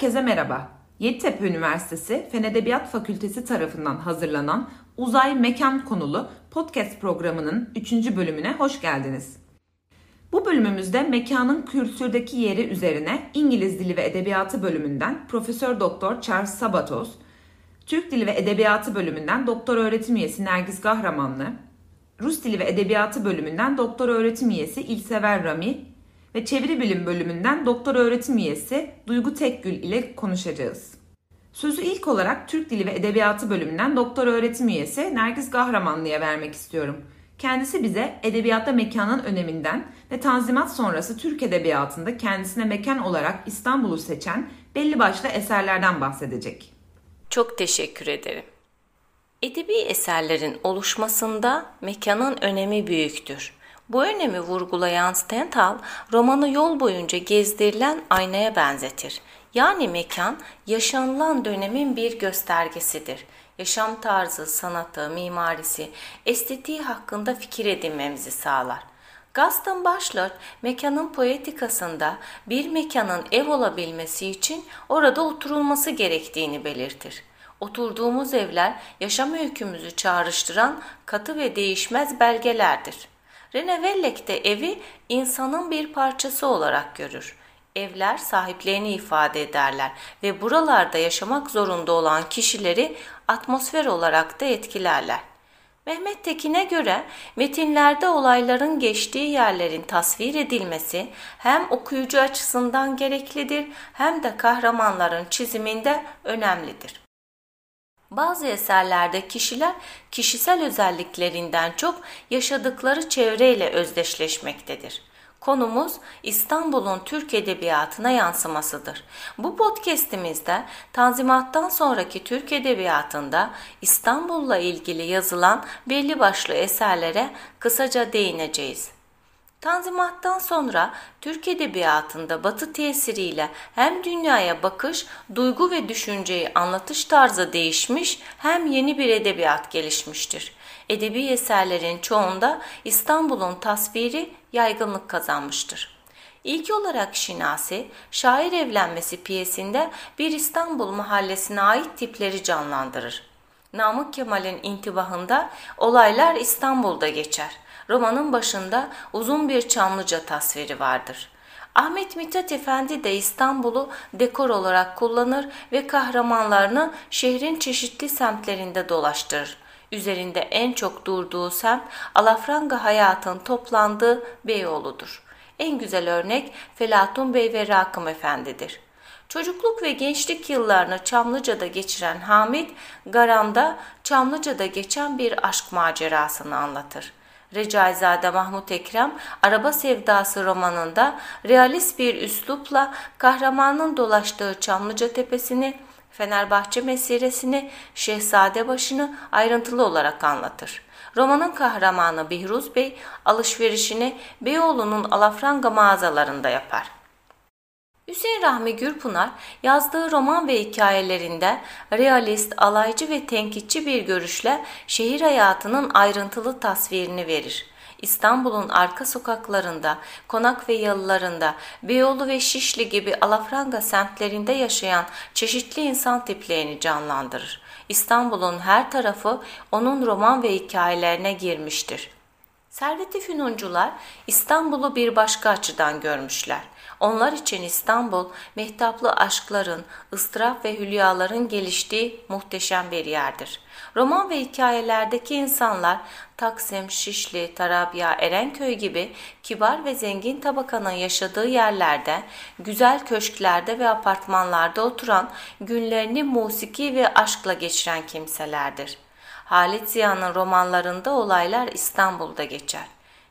Herkese merhaba. Yeditepe Üniversitesi Fen Edebiyat Fakültesi tarafından hazırlanan Uzay Mekan konulu podcast programının 3. bölümüne hoş geldiniz. Bu bölümümüzde mekanın kültürdeki yeri üzerine İngiliz Dili ve Edebiyatı bölümünden Profesör Doktor Charles Sabatos, Türk Dili ve Edebiyatı bölümünden Doktor Öğretim Üyesi Nergis Gahramanlı, Rus Dili ve Edebiyatı bölümünden Doktor Öğretim Üyesi İlsever Rami ve Çeviri Bilim bölümünden Doktor Öğretim Üyesi Duygu Tekgül ile konuşacağız. Sözü ilk olarak Türk Dili ve Edebiyatı bölümünden Doktor Öğretim Üyesi Nergis Gahramanlı'ya vermek istiyorum. Kendisi bize edebiyatta mekanın öneminden ve Tanzimat sonrası Türk Edebiyatı'nda kendisine mekan olarak İstanbul'u seçen belli başlı eserlerden bahsedecek. Çok teşekkür ederim. Edebi eserlerin oluşmasında mekanın önemi büyüktür. Bu önemi vurgulayan Stendhal, romanı yol boyunca gezdirilen aynaya benzetir. Yani mekan, yaşanılan dönemin bir göstergesidir. Yaşam tarzı, sanatı, mimarisi, estetiği hakkında fikir edinmemizi sağlar. Gaston Bachelor, mekanın poetikasında bir mekanın ev olabilmesi için orada oturulması gerektiğini belirtir. Oturduğumuz evler yaşam öykümüzü çağrıştıran katı ve değişmez belgelerdir. Rene Wellek de evi insanın bir parçası olarak görür. Evler sahiplerini ifade ederler ve buralarda yaşamak zorunda olan kişileri atmosfer olarak da etkilerler. Mehmet Tekin'e göre metinlerde olayların geçtiği yerlerin tasvir edilmesi hem okuyucu açısından gereklidir hem de kahramanların çiziminde önemlidir. Bazı eserlerde kişiler kişisel özelliklerinden çok yaşadıkları çevreyle özdeşleşmektedir. Konumuz İstanbul'un Türk Edebiyatı'na yansımasıdır. Bu podcast'imizde Tanzimat'tan sonraki Türk Edebiyatı'nda İstanbul'la ilgili yazılan belli başlı eserlere kısaca değineceğiz. Tanzimattan sonra Türk Edebiyatı'nda Batı tesiriyle hem dünyaya bakış, duygu ve düşünceyi anlatış tarzı değişmiş hem yeni bir edebiyat gelişmiştir. Edebi eserlerin çoğunda İstanbul'un tasviri yaygınlık kazanmıştır. İlk olarak Şinasi, Şair Evlenmesi piyesinde bir İstanbul mahallesine ait tipleri canlandırır. Namık Kemal'in intibahında olaylar İstanbul'da geçer romanın başında uzun bir Çamlıca tasviri vardır. Ahmet Mithat Efendi de İstanbul'u dekor olarak kullanır ve kahramanlarını şehrin çeşitli semtlerinde dolaştırır. Üzerinde en çok durduğu semt alafranga hayatın toplandığı Beyoğlu'dur. En güzel örnek Felatun Bey ve Rakım Efendi'dir. Çocukluk ve gençlik yıllarını Çamlıca'da geçiren Hamit, Garam'da Çamlıca'da geçen bir aşk macerasını anlatır. Recaizade Mahmut Ekrem Araba Sevdası romanında realist bir üslupla kahramanın dolaştığı Çamlıca Tepesi'ni, Fenerbahçe mesiresini, Şehzade başını ayrıntılı olarak anlatır. Romanın kahramanı Bihruz Bey alışverişini Beyoğlu'nun alafranga mağazalarında yapar. Hüseyin Rahmi Gürpınar yazdığı roman ve hikayelerinde realist, alaycı ve tenkitçi bir görüşle şehir hayatının ayrıntılı tasvirini verir. İstanbul'un arka sokaklarında, konak ve yalılarında, Beyoğlu ve Şişli gibi alafranga semtlerinde yaşayan çeşitli insan tiplerini canlandırır. İstanbul'un her tarafı onun roman ve hikayelerine girmiştir. Servet-i Fünuncular İstanbul'u bir başka açıdan görmüşler. Onlar için İstanbul, mehtaplı aşkların, ıstırap ve hülyaların geliştiği muhteşem bir yerdir. Roman ve hikayelerdeki insanlar Taksim, Şişli, Tarabya, Erenköy gibi kibar ve zengin tabakanın yaşadığı yerlerde, güzel köşklerde ve apartmanlarda oturan, günlerini musiki ve aşkla geçiren kimselerdir. Halit Ziya'nın romanlarında olaylar İstanbul'da geçer.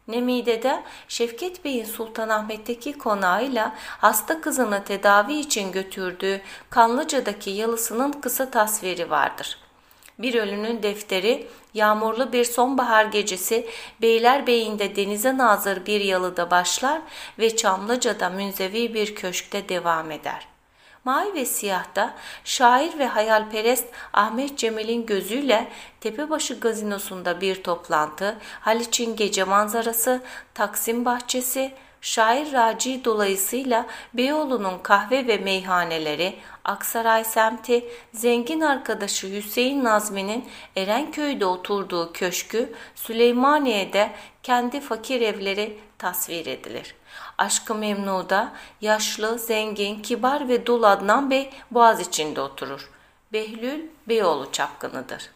Nemide'de Şevket Bey'in Sultanahmet'teki konağıyla hasta kızını tedavi için götürdüğü Kanlıca'daki yalısının kısa tasviri vardır. Bir ölünün defteri yağmurlu bir sonbahar gecesi Beylerbeyi'nde denize nazır bir yalıda başlar ve Çamlıca'da münzevi bir köşkte devam eder. Mavi ve Siyah'ta şair ve hayalperest Ahmet Cemil'in gözüyle Tepebaşı gazinosunda bir toplantı, Haliç'in gece manzarası, Taksim bahçesi, Şair Raci dolayısıyla Beyoğlu'nun kahve ve meyhaneleri, Aksaray semti, zengin arkadaşı Hüseyin Nazmi'nin Erenköy'de oturduğu köşkü, Süleymaniye'de kendi fakir evleri tasvir edilir. Aşkı Memnu'da yaşlı, zengin, kibar ve dul Adnan Bey Boğaz içinde oturur. Behlül Beyoğlu çapkınıdır.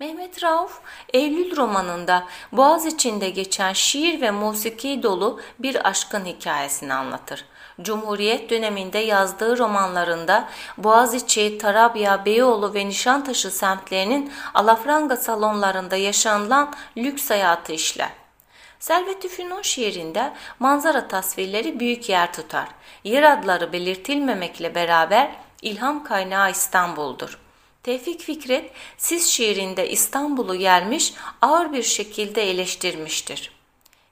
Mehmet Rauf, Eylül romanında Boğaz içinde geçen şiir ve musiki dolu bir aşkın hikayesini anlatır. Cumhuriyet döneminde yazdığı romanlarında Boğaziçi, Tarabya, Beyoğlu ve Nişantaşı semtlerinin alafranga salonlarında yaşanılan lüks hayatı işler. Servet-i Fünun şiirinde manzara tasvirleri büyük yer tutar. Yer adları belirtilmemekle beraber ilham kaynağı İstanbul'dur. Tevfik Fikret, Siz şiirinde İstanbul'u gelmiş, ağır bir şekilde eleştirmiştir.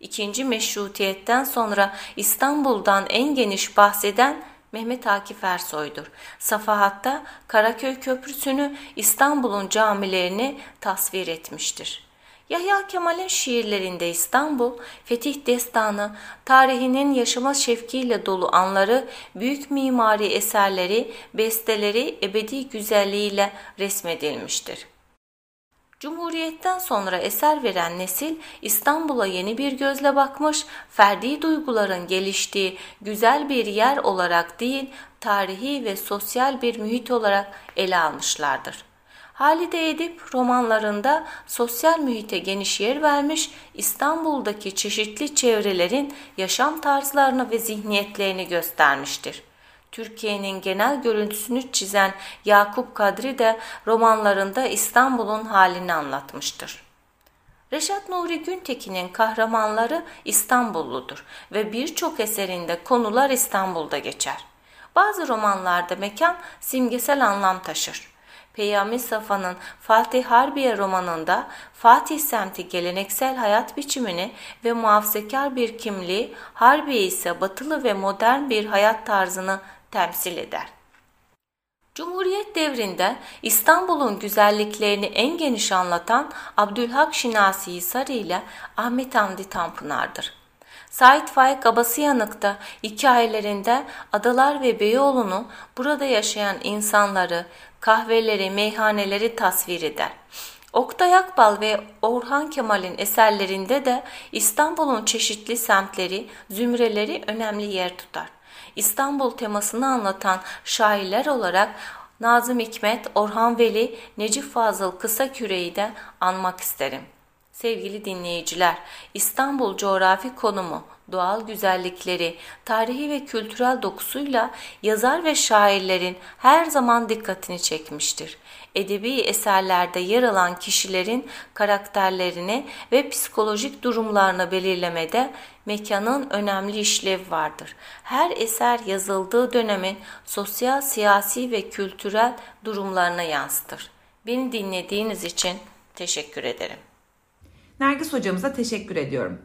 İkinci meşrutiyetten sonra İstanbul'dan en geniş bahseden Mehmet Akif Ersoy'dur. Safahat'ta Karaköy Köprüsü'nü İstanbul'un camilerini tasvir etmiştir. Yahya Kemal'in şiirlerinde İstanbul, fetih destanı, tarihinin yaşama şevkiyle dolu anları, büyük mimari eserleri, besteleri ebedi güzelliğiyle resmedilmiştir. Cumhuriyetten sonra eser veren nesil İstanbul'a yeni bir gözle bakmış, ferdi duyguların geliştiği güzel bir yer olarak değil, tarihi ve sosyal bir mühit olarak ele almışlardır. Halide Edip romanlarında sosyal mühite geniş yer vermiş, İstanbul'daki çeşitli çevrelerin yaşam tarzlarını ve zihniyetlerini göstermiştir. Türkiye'nin genel görüntüsünü çizen Yakup Kadri de romanlarında İstanbul'un halini anlatmıştır. Reşat Nuri Güntekin'in kahramanları İstanbulludur ve birçok eserinde konular İstanbul'da geçer. Bazı romanlarda mekan simgesel anlam taşır. Peyami Safa'nın Fatih Harbiye romanında Fatih semti geleneksel hayat biçimini ve muhafazakar bir kimliği, Harbiye ise batılı ve modern bir hayat tarzını temsil eder. Cumhuriyet devrinde İstanbul'un güzelliklerini en geniş anlatan Abdülhak Şinasi Sarı ile Ahmet Hamdi Tanpınar'dır. Sait Faik Abasıyanık'ta hikayelerinde adalar ve Beyoğlu'nu burada yaşayan insanları, kahveleri, meyhaneleri tasvir eder. Oktay Akbal ve Orhan Kemal'in eserlerinde de İstanbul'un çeşitli semtleri, zümreleri önemli yer tutar. İstanbul temasını anlatan şairler olarak Nazım Hikmet, Orhan Veli, Necip Fazıl Kısaküre'yi de anmak isterim. Sevgili dinleyiciler, İstanbul coğrafi konumu, doğal güzellikleri, tarihi ve kültürel dokusuyla yazar ve şairlerin her zaman dikkatini çekmiştir. Edebi eserlerde yer alan kişilerin karakterlerini ve psikolojik durumlarını belirlemede mekanın önemli işlevi vardır. Her eser yazıldığı dönemin sosyal, siyasi ve kültürel durumlarına yansıtır. Beni dinlediğiniz için teşekkür ederim. Nergis hocamıza teşekkür ediyorum.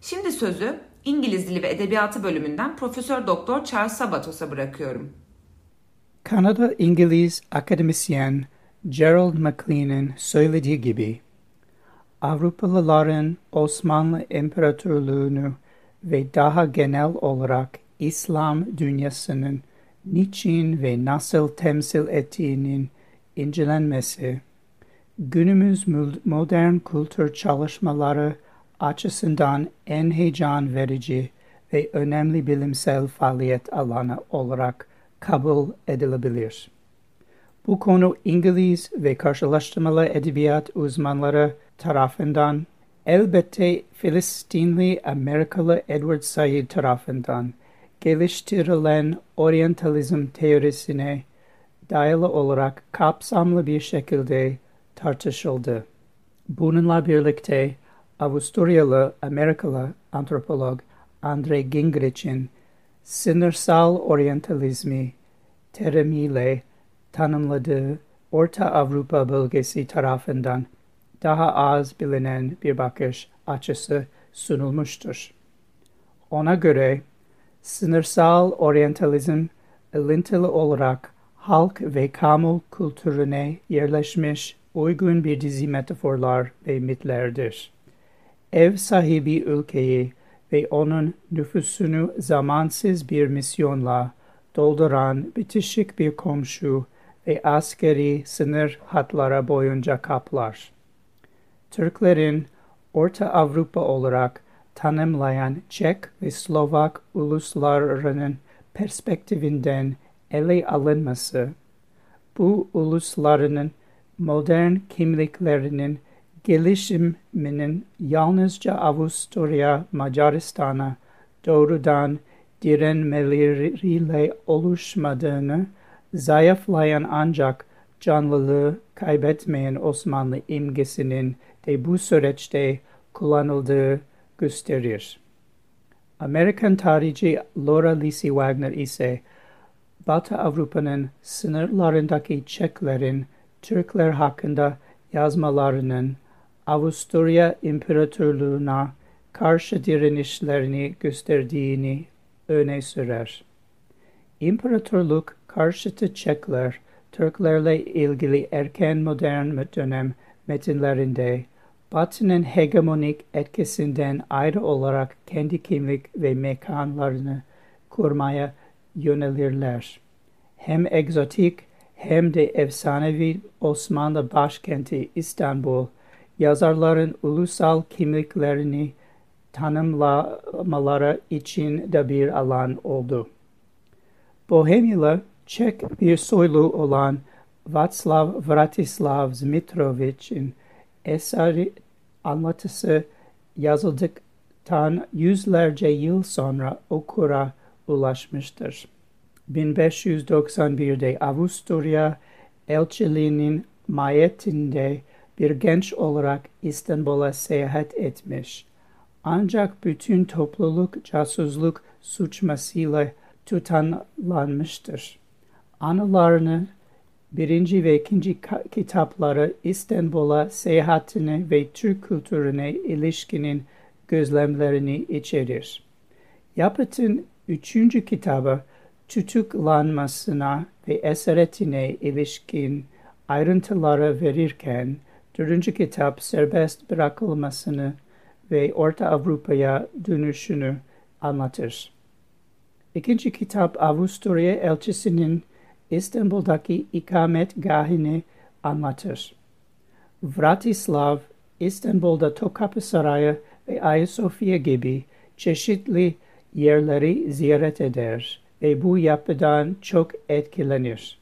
Şimdi sözü İngiliz Dili ve Edebiyatı bölümünden Profesör Doktor Charles Sabatos'a bırakıyorum. Kanada İngiliz akademisyen Gerald MacLean'in söylediği gibi Avrupalıların Osmanlı İmparatorluğunu ve daha genel olarak İslam dünyasının niçin ve nasıl temsil ettiğinin incelenmesi, günümüz modern kültür çalışmaları açısından en heyecan verici ve önemli bilimsel faaliyet alanı olarak kabul edilebilir. Bu konu İngiliz ve karşılaştırmalı edebiyat uzmanları tarafından elbette Filistinli Amerikalı Edward Said tarafından geliştirilen oryantalizm teorisine dayalı olarak kapsamlı bir şekilde tartışıldı. Bununla birlikte Avusturyalı Amerikalı antropolog Andre Gingrich'in sınırsal oryantalizmi terimiyle tanımladığı Orta Avrupa bölgesi tarafından daha az bilinen bir bakış açısı sunulmuştur. Ona göre sınırsal oryantalizm ilintili olarak halk ve kamu kültürüne yerleşmiş uygun bir dizi metaforlar ve mitlerdir. Ev sahibi ülkeyi ve onun nüfusunu zamansız bir misyonla dolduran bitişik bir komşu ve askeri sınır hatlara boyunca kaplar. Türklerin Orta Avrupa olarak tanımlayan Çek ve Slovak uluslarının perspektifinden ele alınması, bu uluslarının modern kimliklerinin gelişiminin yalnızca Avusturya Macaristan'a doğrudan direnmeleriyle oluşmadığını, zayıflayan ancak canlılığı kaybetmeyen Osmanlı imgesinin de bu süreçte kullanıldığı gösterir. Amerikan tarihçi Laura Lisi Wagner ise Batı Avrupa'nın sınırlarındaki Çeklerin Türkler hakkında yazmalarının Avusturya İmparatorluğu'na karşı direnişlerini gösterdiğini öne sürer. İmparatorluk karşıtı Çekler, Türklerle ilgili erken modern dönem metinlerinde Batı'nın hegemonik etkisinden ayrı olarak kendi kimlik ve mekanlarını kurmaya yönelirler. Hem egzotik hem de efsanevi Osmanlı başkenti İstanbul, yazarların ulusal kimliklerini tanımlamaları için de bir alan oldu. Bohemyalı Çek bir soylu olan Václav Vratislav Zmitrovich'in eseri anlatısı yazıldıktan yüzlerce yıl sonra okura ulaşmıştır. 1591'de Avusturya elçiliğinin mahiyetinde bir genç olarak İstanbul'a seyahat etmiş. Ancak bütün topluluk casusluk suçmasıyla tutanlanmıştır. Anılarını birinci ve ikinci kitapları İstanbul'a seyahatini ve Türk kültürüne ilişkinin gözlemlerini içerir. Yapıt'ın üçüncü kitabı tutuklanmasına ve esaretine ilişkin ayrıntıları verirken, dördüncü kitap serbest bırakılmasını ve Orta Avrupa'ya dönüşünü anlatır. İkinci kitap Avusturya elçisinin İstanbul'daki ikametgahını anlatır. Vratislav, İstanbul'da Topkapı Sarayı ve Ayasofya gibi çeşitli yerleri ziyaret eder ve bu yapıdan çok etkilenir.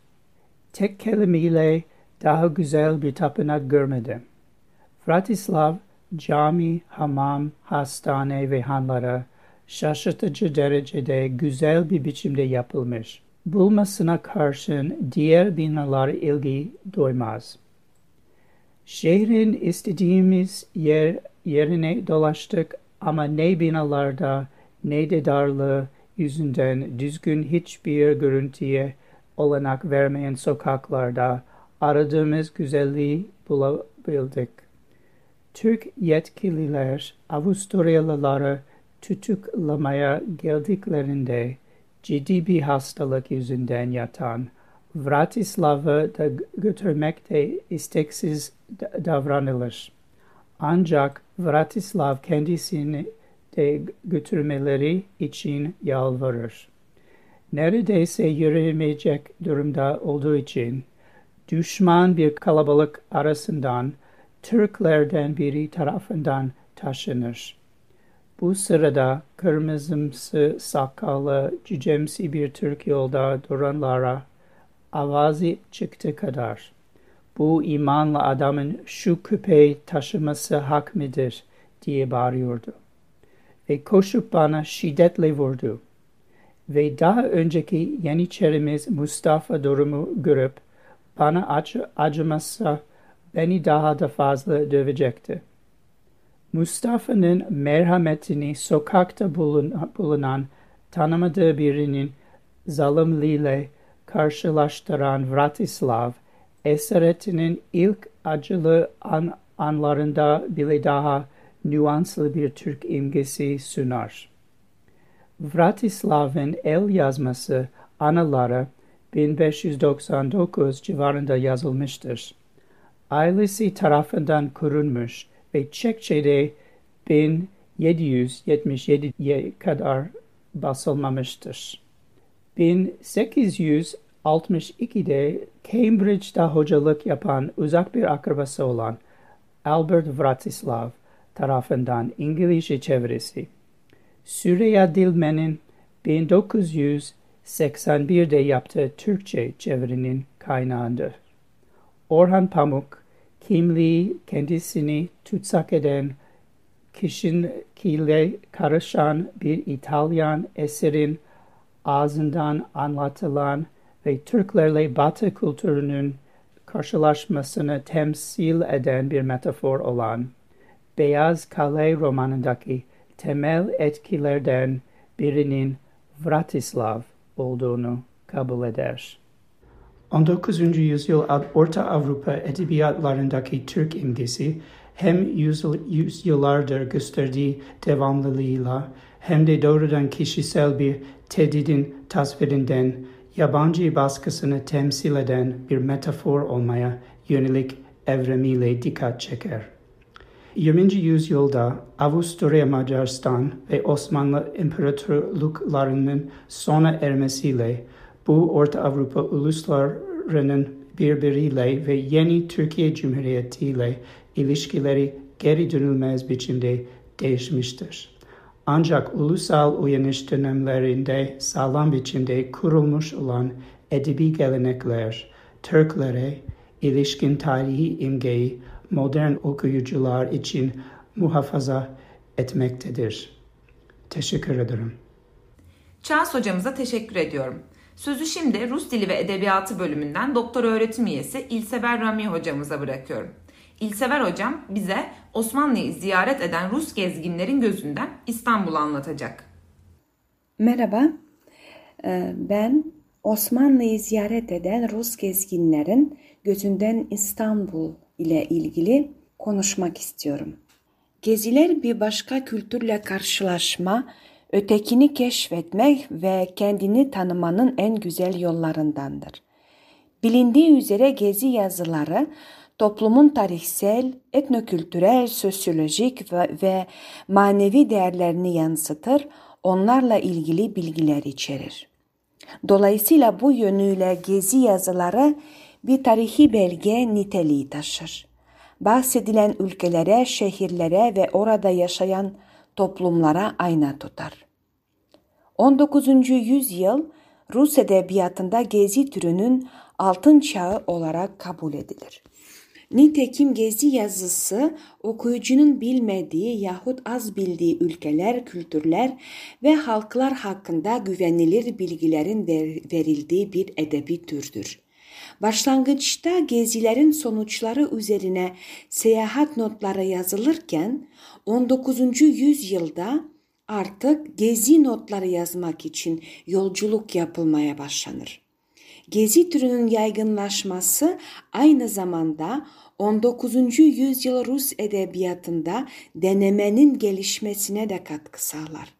Tek kelimeyle daha güzel bir tapınak görmedim. Vratislav, cami, hamam, hastane ve hanlara şaşırtıcı derecede güzel bir biçimde yapılmış. Bulmasına karşın diğer binalar ilgi duymaz. Şehrin istediğimiz yer yerine dolaştık ama ne binalarda ne de darlığı yüzünden düzgün hiçbir görüntüye olanak vermeyen sokaklarda aradığımız güzelliği bulabildik. Türk yetkililer Avusturyalıları tutuklamaya geldiklerinde ciddi bir hastalık yüzünden yatan Vratislav'ı da götürmekte isteksiz davranılır. Ancak Vratislav kendisini de götürmeleri için yalvarır. Neredeyse yürüyemeyecek durumda olduğu için düşman bir kalabalık arasından Türklerden biri tarafından taşınır. Bu sırada kırmızımsı sakallı cücemsi bir Türk yolda duranlara avazi çıktı kadar. Bu imanlı adamın şu küpeyi taşıması hak midir diye bağırıyordu. Ve koşup bana şiddetle vurdu. Ve daha önceki Yeniçerimiz Mustafa durumu görüp bana acı, acımasa beni daha da fazla dövecekti. Mustafa'nın merhametini sokakta bulun, bulunan tanımadığı birinin zalimliğiyle karşılaştıran Vratislav, esaretinin ilk acılı an, anlarında bile daha nüanslı bir Türk imgesi sunar. Vratislav'ın el yazması anıları 1599 civarında yazılmıştır. Ailesi tarafından kurulmuş ve Çekçe'de 1777'ye kadar basılmamıştır. 1862'de Cambridge'da hocalık yapan uzak bir akrabası olan Albert Vratislav tarafından İngilizce çevirisi. Süreyya Dilmen'in 1981'de yaptığı Türkçe çevirinin kaynağıdır. Orhan Pamuk, kimliği kendisini tutsak eden kişiyle karışan bir İtalyan eserin ağzından anlatılan ve Türklerle Batı kültürünün karşılaşmasını temsil eden bir metafor olan Beyaz Kale romanındaki temel etkilerden birinin Vratislav olduğunu kabul eder. 19. yüzyıl Orta Avrupa edebiyatlarındaki Türk imgesi hem yüzyıllardır gösterdiği devamlılığıyla hem de doğrudan kişisel bir tehdidin tasvirinden yabancı baskısını temsil eden bir metafor olmaya yönelik evrimiyle dikkat çeker. 20. yüzyılda Avusturya Macaristan ve Osmanlı İmparatorluklarının sona ermesiyle bu Orta Avrupa uluslarının birbiriyle ve yeni Türkiye Cumhuriyeti ile ilişkileri geri dönülmez biçimde değişmiştir. Ancak ulusal uyanış dönemlerinde sağlam biçimde kurulmuş olan edebi gelenekler, Türklere ilişkin tarihi imgeyi modern okuyucular için muhafaza etmektedir. Teşekkür ederim. Çağız hocamıza teşekkür ediyorum. Sözü şimdi Rus Dili ve Edebiyatı bölümünden doktor öğretim üyesi İlsever Rami hocamıza bırakıyorum. İlsever hocam bize Osmanlı'yı ziyaret eden Rus gezginlerin gözünden İstanbul'u anlatacak. Merhaba, ee, ben Osmanlı'yı ziyaret eden Rus gezginlerin gözünden İstanbul ile ilgili konuşmak istiyorum. Geziler bir başka kültürle karşılaşma, ötekini keşfetmek ve kendini tanımanın en güzel yollarındandır. Bilindiği üzere gezi yazıları toplumun tarihsel, etnokültürel, sosyolojik ve, ve manevi değerlerini yansıtır, onlarla ilgili bilgiler içerir. Dolayısıyla bu yönüyle gezi yazıları bir tarihi belge niteliği taşır. Bahsedilen ülkelere, şehirlere ve orada yaşayan toplumlara ayna tutar. 19. yüzyıl Rus edebiyatında gezi türünün altın çağı olarak kabul edilir. Nitekim gezi yazısı okuyucunun bilmediği yahut az bildiği ülkeler, kültürler ve halklar hakkında güvenilir bilgilerin verildiği bir edebi türdür. Başlangıçta gezilerin sonuçları üzerine seyahat notları yazılırken 19. yüzyılda artık gezi notları yazmak için yolculuk yapılmaya başlanır. Gezi türünün yaygınlaşması aynı zamanda 19. yüzyıl Rus edebiyatında denemenin gelişmesine de katkı sağlar.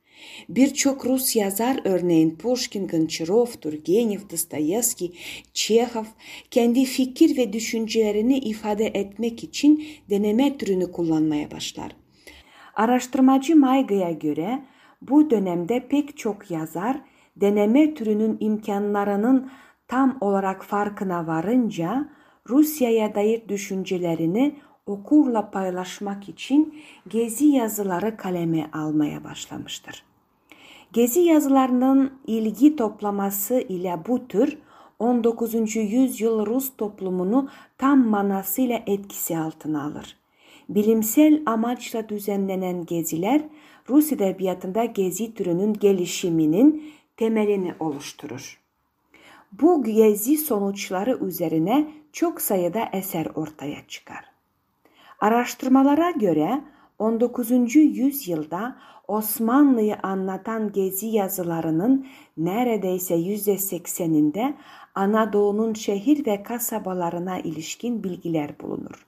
Birçok Rus yazar örneğin Pushkin, Gonçarov, Turgenev, Dostoyevski, Çehov kendi fikir ve düşüncelerini ifade etmek için deneme türünü kullanmaya başlar. Araştırmacı Mayga'ya göre bu dönemde pek çok yazar deneme türünün imkanlarının tam olarak farkına varınca Rusya'ya dair düşüncelerini okurla paylaşmak için gezi yazıları kaleme almaya başlamıştır. Gezi yazılarının ilgi toplaması ile bu tür 19. yüzyıl Rus toplumunu tam manasıyla etkisi altına alır. Bilimsel amaçla düzenlenen geziler Rus edebiyatında gezi türünün gelişiminin temelini oluşturur. Bu gezi sonuçları üzerine çok sayıda eser ortaya çıkar. Araştırmalara göre 19. yüzyılda Osmanlı'yı anlatan gezi yazılarının neredeyse %80'inde Anadolu'nun şehir ve kasabalarına ilişkin bilgiler bulunur.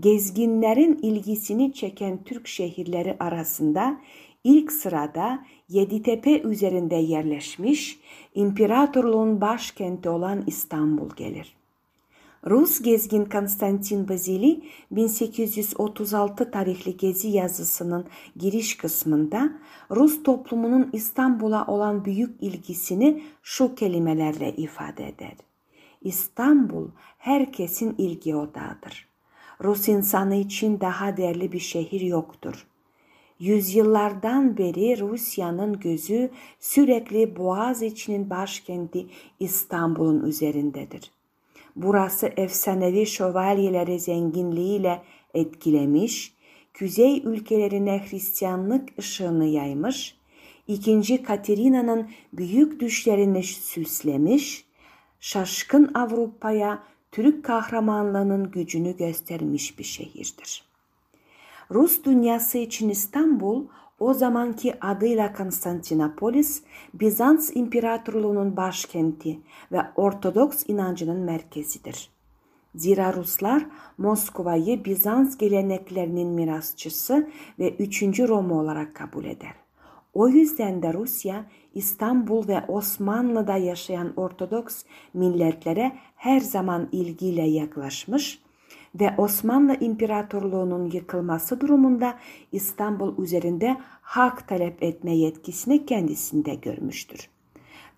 Gezginlerin ilgisini çeken Türk şehirleri arasında ilk sırada Yeditepe üzerinde yerleşmiş imparatorluğun başkenti olan İstanbul gelir. Rus gezgin Konstantin Bazili 1836 tarihli gezi yazısının giriş kısmında Rus toplumunun İstanbul'a olan büyük ilgisini şu kelimelerle ifade eder. İstanbul herkesin ilgi odağıdır. Rus insanı için daha değerli bir şehir yoktur. Yüzyıllardan beri Rusya'nın gözü sürekli Boğaz içinin başkenti İstanbul'un üzerindedir. Burası efsanevi şövalyeleri zenginliğiyle etkilemiş, kuzey ülkelerine Hristiyanlık ışığını yaymış, İkinci Katerina'nın büyük düşlerini süslemiş, şaşkın Avrupa'ya Türk kahramanlığının gücünü göstermiş bir şehirdir. Rus dünyası için İstanbul o zamanki adıyla Konstantinopolis, Bizans İmparatorluğu'nun başkenti ve Ortodoks inancının merkezidir. Zira Ruslar Moskova'yı Bizans geleneklerinin mirasçısı ve 3. Roma olarak kabul eder. O yüzden de Rusya İstanbul ve Osmanlı'da yaşayan Ortodoks milletlere her zaman ilgiyle yaklaşmış ve Osmanlı İmparatorluğu'nun yıkılması durumunda İstanbul üzerinde hak talep etme yetkisini kendisinde görmüştür.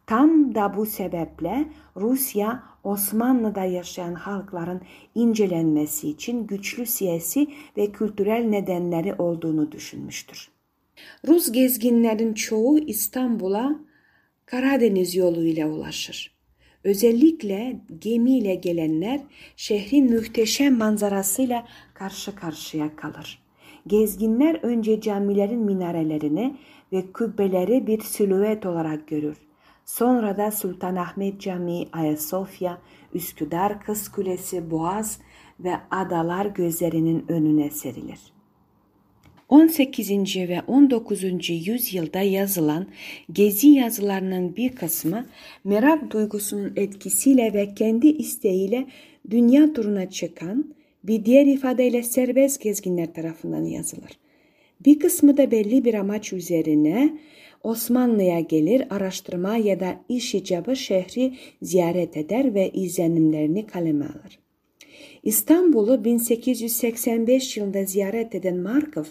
Tam da bu sebeple Rusya Osmanlı'da yaşayan halkların incelenmesi için güçlü siyasi ve kültürel nedenleri olduğunu düşünmüştür. Rus gezginlerin çoğu İstanbul'a Karadeniz yoluyla ulaşır. Özellikle gemiyle gelenler şehrin muhteşem manzarasıyla karşı karşıya kalır. Gezginler önce camilerin minarelerini ve kubbeleri bir silüet olarak görür. Sonra da Sultanahmet Camii, Ayasofya, Üsküdar Kız Kulesi, Boğaz ve adalar gözlerinin önüne serilir. 18. ve 19. yüzyılda yazılan gezi yazılarının bir kısmı merak duygusunun etkisiyle ve kendi isteğiyle dünya turuna çıkan bir diğer ifadeyle serbest gezginler tarafından yazılır. Bir kısmı da belli bir amaç üzerine Osmanlı'ya gelir, araştırma ya da iş icabı şehri ziyaret eder ve izlenimlerini kaleme alır. İstanbul'u 1885 yılında ziyaret eden Markov,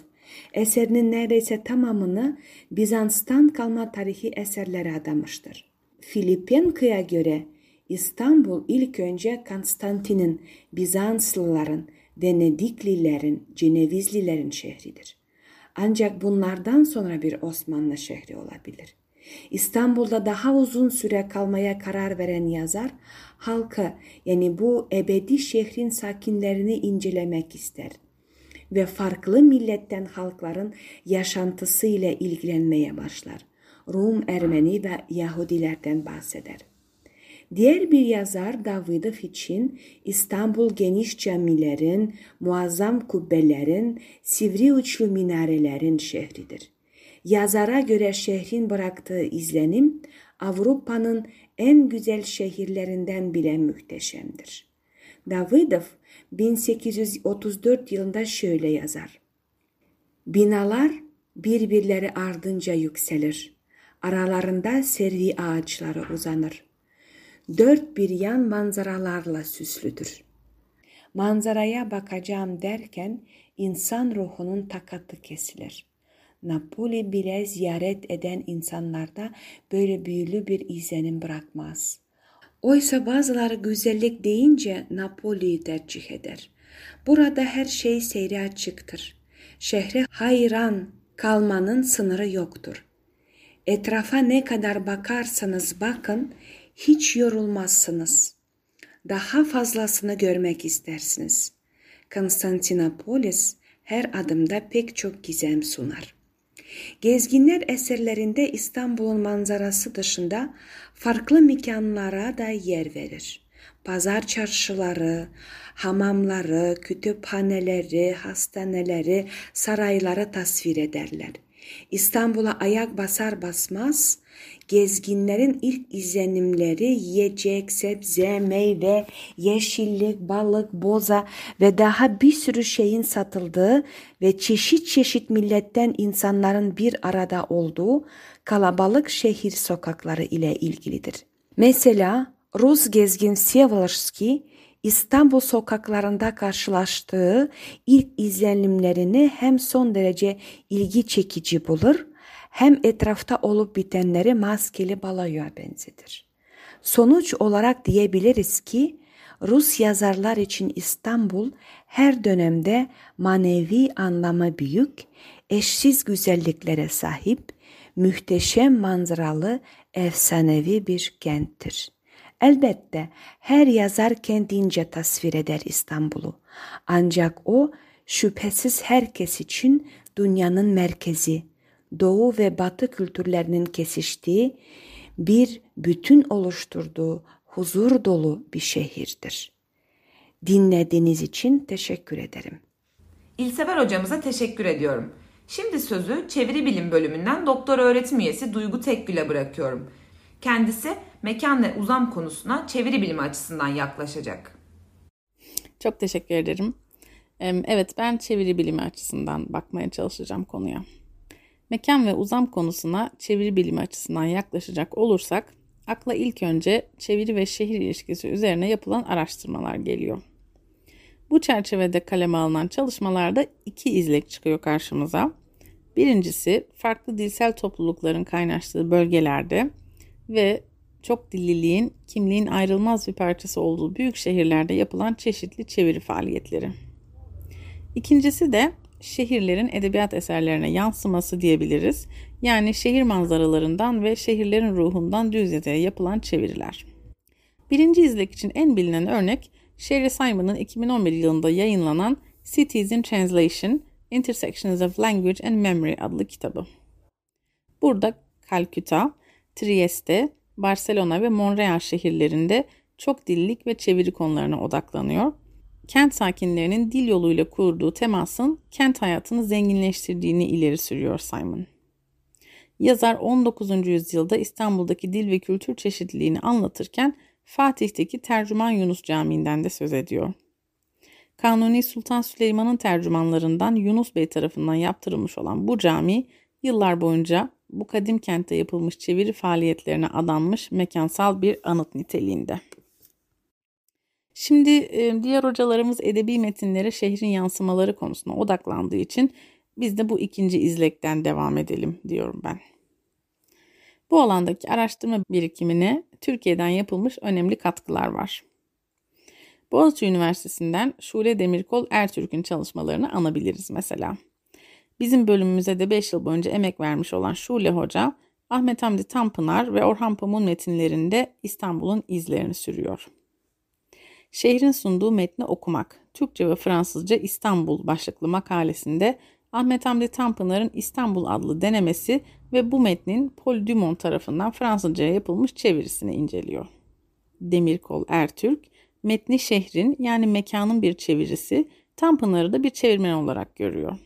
eserinin neredeyse tamamını Bizans'tan kalma tarihi eserlere adamıştır. Filipenka'ya göre İstanbul ilk önce Konstantin'in, Bizanslıların, Venediklilerin, Cenevizlilerin şehridir. Ancak bunlardan sonra bir Osmanlı şehri olabilir. İstanbul'da daha uzun süre kalmaya karar veren yazar, halkı yani bu ebedi şehrin sakinlerini incelemek ister ve farklı milletten halkların yaşantısı ile ilgilenmeye başlar. Rum, Ermeni ve Yahudilerden bahseder. Diğer bir yazar Davidov için İstanbul geniş camilerin, muazzam kubbelerin, sivri uçlu minarelerin şehridir. Yazara göre şehrin bıraktığı izlenim Avrupa'nın en güzel şehirlerinden bile muhteşemdir. Davidov 1834 yılında şöyle yazar. Binalar birbirleri ardınca yükselir. Aralarında servi ağaçları uzanır. Dört bir yan manzaralarla süslüdür. Manzaraya bakacağım derken insan ruhunun takatı kesilir. Napoli bile ziyaret eden insanlarda böyle büyülü bir izlenim bırakmaz. Oysa bazıları güzellik deyince Napoli'yi tercih eder. Burada her şey seyri açıktır. Şehre hayran kalmanın sınırı yoktur. Etrafa ne kadar bakarsanız bakın hiç yorulmazsınız. Daha fazlasını görmek istersiniz. Konstantinopolis her adımda pek çok gizem sunar. Gezginler eserlerinde İstanbul'un manzarası dışında farklı mekanlara da yer verir. Pazar çarşıları, hamamları, kütüphaneleri, hastaneleri, sarayları tasvir ederler. İstanbul'a ayak basar basmaz gezginlerin ilk izlenimleri yiyecek, sebze, meyve, yeşillik, balık, boza ve daha bir sürü şeyin satıldığı ve çeşit çeşit milletten insanların bir arada olduğu kalabalık şehir sokakları ile ilgilidir. Mesela Rus gezgin Sevolski İstanbul sokaklarında karşılaştığı ilk izlenimlerini hem son derece ilgi çekici bulur hem etrafta olup bitenleri maskeli baloya benzetir. Sonuç olarak diyebiliriz ki Rus yazarlar için İstanbul her dönemde manevi anlamı büyük, eşsiz güzelliklere sahip, mühteşem manzaralı, efsanevi bir kenttir. Elbette her yazar kendince tasvir eder İstanbul'u. Ancak o şüphesiz herkes için dünyanın merkezi, doğu ve batı kültürlerinin kesiştiği, bir bütün oluşturduğu huzur dolu bir şehirdir. Dinlediğiniz için teşekkür ederim. İlsever hocamıza teşekkür ediyorum. Şimdi sözü çeviri bilim bölümünden doktor öğretim üyesi Duygu Tekgül'e bırakıyorum. Kendisi mekan ve uzam konusuna çeviri bilimi açısından yaklaşacak. Çok teşekkür ederim. Evet ben çeviri bilimi açısından bakmaya çalışacağım konuya. Mekan ve uzam konusuna çeviri bilimi açısından yaklaşacak olursak akla ilk önce çeviri ve şehir ilişkisi üzerine yapılan araştırmalar geliyor. Bu çerçevede kaleme alınan çalışmalarda iki izlek çıkıyor karşımıza. Birincisi farklı dilsel toplulukların kaynaştığı bölgelerde ve çok dilliliğin kimliğin ayrılmaz bir parçası olduğu büyük şehirlerde yapılan çeşitli çeviri faaliyetleri. İkincisi de şehirlerin edebiyat eserlerine yansıması diyebiliriz. Yani şehir manzaralarından ve şehirlerin ruhundan düz yazıya yapılan çeviriler. Birinci izlek için en bilinen örnek Sherry Simon'ın 2011 yılında yayınlanan Cities in Translation, Intersections of Language and Memory adlı kitabı. Burada Kalküta, Trieste, Barcelona ve Montreal şehirlerinde çok dillik ve çeviri konularına odaklanıyor. Kent sakinlerinin dil yoluyla kurduğu temasın kent hayatını zenginleştirdiğini ileri sürüyor Simon. Yazar 19. yüzyılda İstanbul'daki dil ve kültür çeşitliliğini anlatırken Fatih'teki Tercüman Yunus Camii'nden de söz ediyor. Kanuni Sultan Süleyman'ın tercümanlarından Yunus Bey tarafından yaptırılmış olan bu cami yıllar boyunca bu kadim kentte yapılmış çeviri faaliyetlerine adanmış mekansal bir anıt niteliğinde. Şimdi e, diğer hocalarımız edebi metinlere şehrin yansımaları konusuna odaklandığı için biz de bu ikinci izlekten devam edelim diyorum ben. Bu alandaki araştırma birikimine Türkiye'den yapılmış önemli katkılar var. Boğaziçi Üniversitesi'nden Şule Demirkol Ertürk'ün çalışmalarını anabiliriz mesela. Bizim bölümümüze de 5 yıl boyunca emek vermiş olan Şule Hoca, Ahmet Hamdi Tanpınar ve Orhan Pamuk'un metinlerinde İstanbul'un izlerini sürüyor. Şehrin sunduğu metni okumak, Türkçe ve Fransızca İstanbul başlıklı makalesinde Ahmet Hamdi Tanpınar'ın İstanbul adlı denemesi ve bu metnin Paul Dumont tarafından Fransızca'ya yapılmış çevirisini inceliyor. Demirkol Ertürk, metni şehrin yani mekanın bir çevirisi, Tanpınar'ı da bir çevirmen olarak görüyor.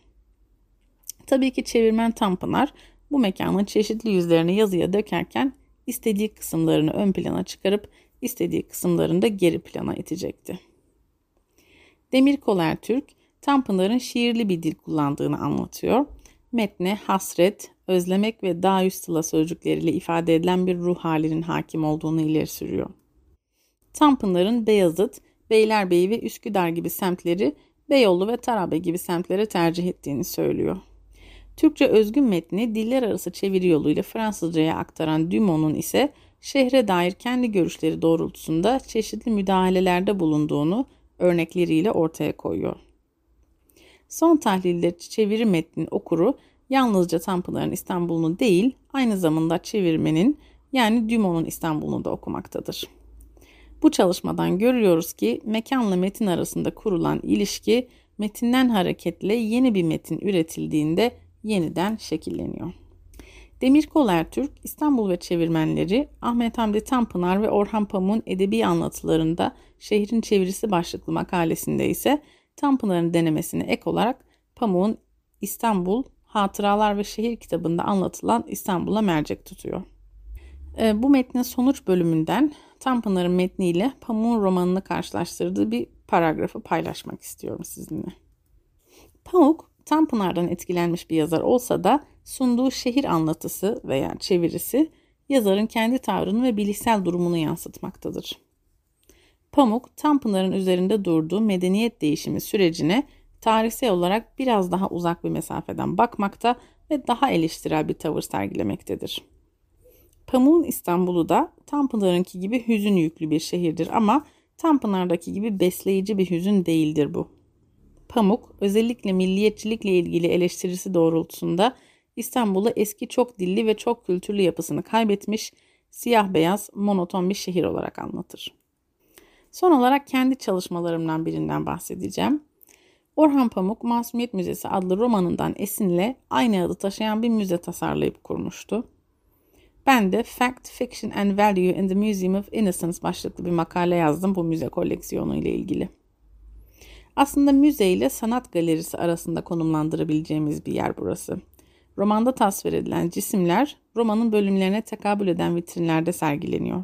Tabii ki çevirmen Tanpınar bu mekanın çeşitli yüzlerini yazıya dökerken istediği kısımlarını ön plana çıkarıp istediği kısımlarını da geri plana itecekti. Demir Koler Türk, Tanpınar'ın şiirli bir dil kullandığını anlatıyor. Metne hasret, özlemek ve dağ üstüla sözcükleriyle ifade edilen bir ruh halinin hakim olduğunu ileri sürüyor. Tanpınar'ın Beyazıt, Beylerbeyi ve Üsküdar gibi semtleri Beyoğlu ve Tarabe gibi semtlere tercih ettiğini söylüyor. Türkçe özgün metni diller arası çeviri yoluyla Fransızcaya aktaran Dumont'un ise şehre dair kendi görüşleri doğrultusunda çeşitli müdahalelerde bulunduğunu örnekleriyle ortaya koyuyor. Son tahlilde çeviri metnin okuru yalnızca Tanpınar'ın İstanbul'unu değil, aynı zamanda çevirmenin yani Dumont'un İstanbul'unu da okumaktadır. Bu çalışmadan görüyoruz ki mekanla metin arasında kurulan ilişki metinden hareketle yeni bir metin üretildiğinde yeniden şekilleniyor. Demirkol Ertürk, İstanbul ve çevirmenleri Ahmet Hamdi Tanpınar ve Orhan Pamuk'un edebi anlatılarında şehrin çevirisi başlıklı makalesinde ise Tanpınar'ın denemesine ek olarak Pamuk'un İstanbul, Hatıralar ve Şehir kitabında anlatılan İstanbul'a mercek tutuyor. E, bu metnin sonuç bölümünden Tanpınar'ın metniyle Pamuk'un romanını karşılaştırdığı bir paragrafı paylaşmak istiyorum sizinle. Pamuk, Tanpınar'dan etkilenmiş bir yazar olsa da sunduğu şehir anlatısı veya çevirisi yazarın kendi tavrını ve bilişsel durumunu yansıtmaktadır. Pamuk, Tanpınar'ın üzerinde durduğu medeniyet değişimi sürecine tarihsel olarak biraz daha uzak bir mesafeden bakmakta ve daha eleştirel bir tavır sergilemektedir. Pamuk'un İstanbul'u da Tanpınar'ınki gibi hüzün yüklü bir şehirdir ama Tanpınar'daki gibi besleyici bir hüzün değildir bu. Pamuk özellikle milliyetçilikle ilgili eleştirisi doğrultusunda İstanbul'u eski çok dilli ve çok kültürlü yapısını kaybetmiş, siyah beyaz, monoton bir şehir olarak anlatır. Son olarak kendi çalışmalarımdan birinden bahsedeceğim. Orhan Pamuk Masumiyet Müzesi adlı romanından esinle aynı adı taşıyan bir müze tasarlayıp kurmuştu. Ben de Fact, Fiction and Value in the Museum of Innocence başlıklı bir makale yazdım bu müze koleksiyonu ile ilgili. Aslında müze ile sanat galerisi arasında konumlandırabileceğimiz bir yer burası. Romanda tasvir edilen cisimler romanın bölümlerine tekabül eden vitrinlerde sergileniyor.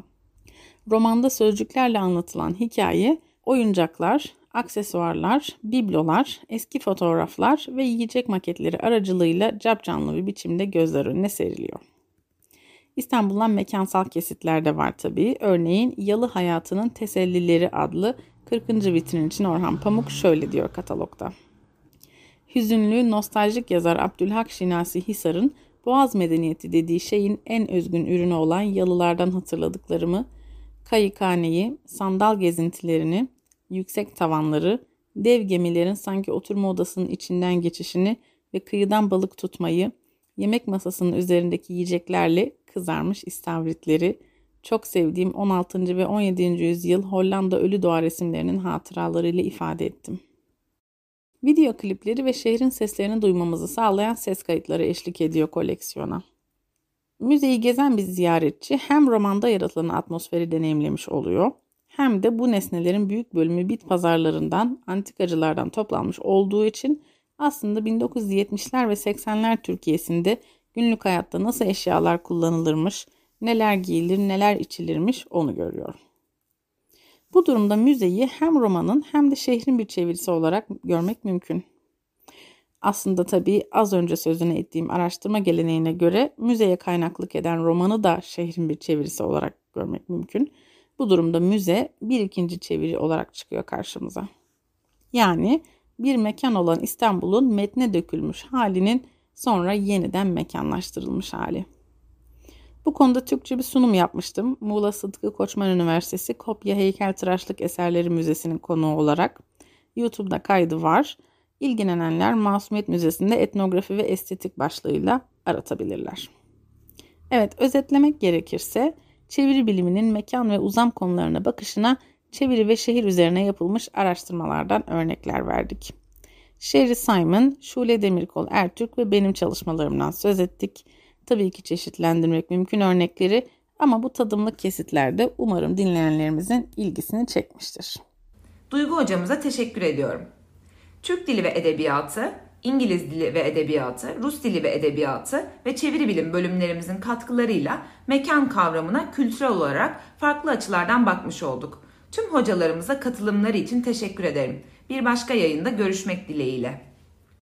Romanda sözcüklerle anlatılan hikaye oyuncaklar, aksesuarlar, biblolar, eski fotoğraflar ve yiyecek maketleri aracılığıyla capcanlı bir biçimde gözler önüne seriliyor. İstanbul'dan mekansal kesitler de var tabii. Örneğin Yalı Hayatının Tesellileri adlı 40. vitrin için Orhan Pamuk şöyle diyor katalogda. Hüzünlü, nostaljik yazar Abdülhak Şinasi Hisar'ın Boğaz medeniyeti dediği şeyin en özgün ürünü olan yalılardan hatırladıklarımı, kayıkhaneyi, sandal gezintilerini, yüksek tavanları, dev gemilerin sanki oturma odasının içinden geçişini ve kıyıdan balık tutmayı, yemek masasının üzerindeki yiyeceklerle kızarmış istavritleri, çok sevdiğim 16. ve 17. yüzyıl Hollanda ölü doğa resimlerinin hatıralarıyla ifade ettim. Video klipleri ve şehrin seslerini duymamızı sağlayan ses kayıtları eşlik ediyor koleksiyona. Müzeyi gezen bir ziyaretçi hem romanda yaratılan atmosferi deneyimlemiş oluyor hem de bu nesnelerin büyük bölümü bit pazarlarından, antikacılardan toplanmış olduğu için aslında 1970'ler ve 80'ler Türkiye'sinde günlük hayatta nasıl eşyalar kullanılırmış, neler giyilir, neler içilirmiş onu görüyor. Bu durumda müzeyi hem romanın hem de şehrin bir çevirisi olarak görmek mümkün. Aslında tabii az önce sözünü ettiğim araştırma geleneğine göre müzeye kaynaklık eden romanı da şehrin bir çevirisi olarak görmek mümkün. Bu durumda müze bir ikinci çeviri olarak çıkıyor karşımıza. Yani bir mekan olan İstanbul'un metne dökülmüş halinin sonra yeniden mekanlaştırılmış hali. Bu konuda Türkçe bir sunum yapmıştım. Muğla Sıtkı Koçman Üniversitesi Kopya Heykeltıraşlık Eserleri Müzesi'nin konuğu olarak. YouTube'da kaydı var. İlgilenenler Masumiyet Müzesi'nde etnografi ve estetik başlığıyla aratabilirler. Evet, özetlemek gerekirse çeviri biliminin mekan ve uzam konularına bakışına çeviri ve şehir üzerine yapılmış araştırmalardan örnekler verdik. Sherry Simon, Şule Demirkol Ertürk ve benim çalışmalarımdan söz ettik. Tabii ki çeşitlendirmek mümkün örnekleri ama bu tadımlık kesitlerde umarım dinleyenlerimizin ilgisini çekmiştir. Duygu hocamıza teşekkür ediyorum. Türk Dili ve Edebiyatı, İngiliz Dili ve Edebiyatı, Rus Dili ve Edebiyatı ve Çeviri Bilim bölümlerimizin katkılarıyla mekan kavramına kültürel olarak farklı açılardan bakmış olduk. Tüm hocalarımıza katılımları için teşekkür ederim. Bir başka yayında görüşmek dileğiyle.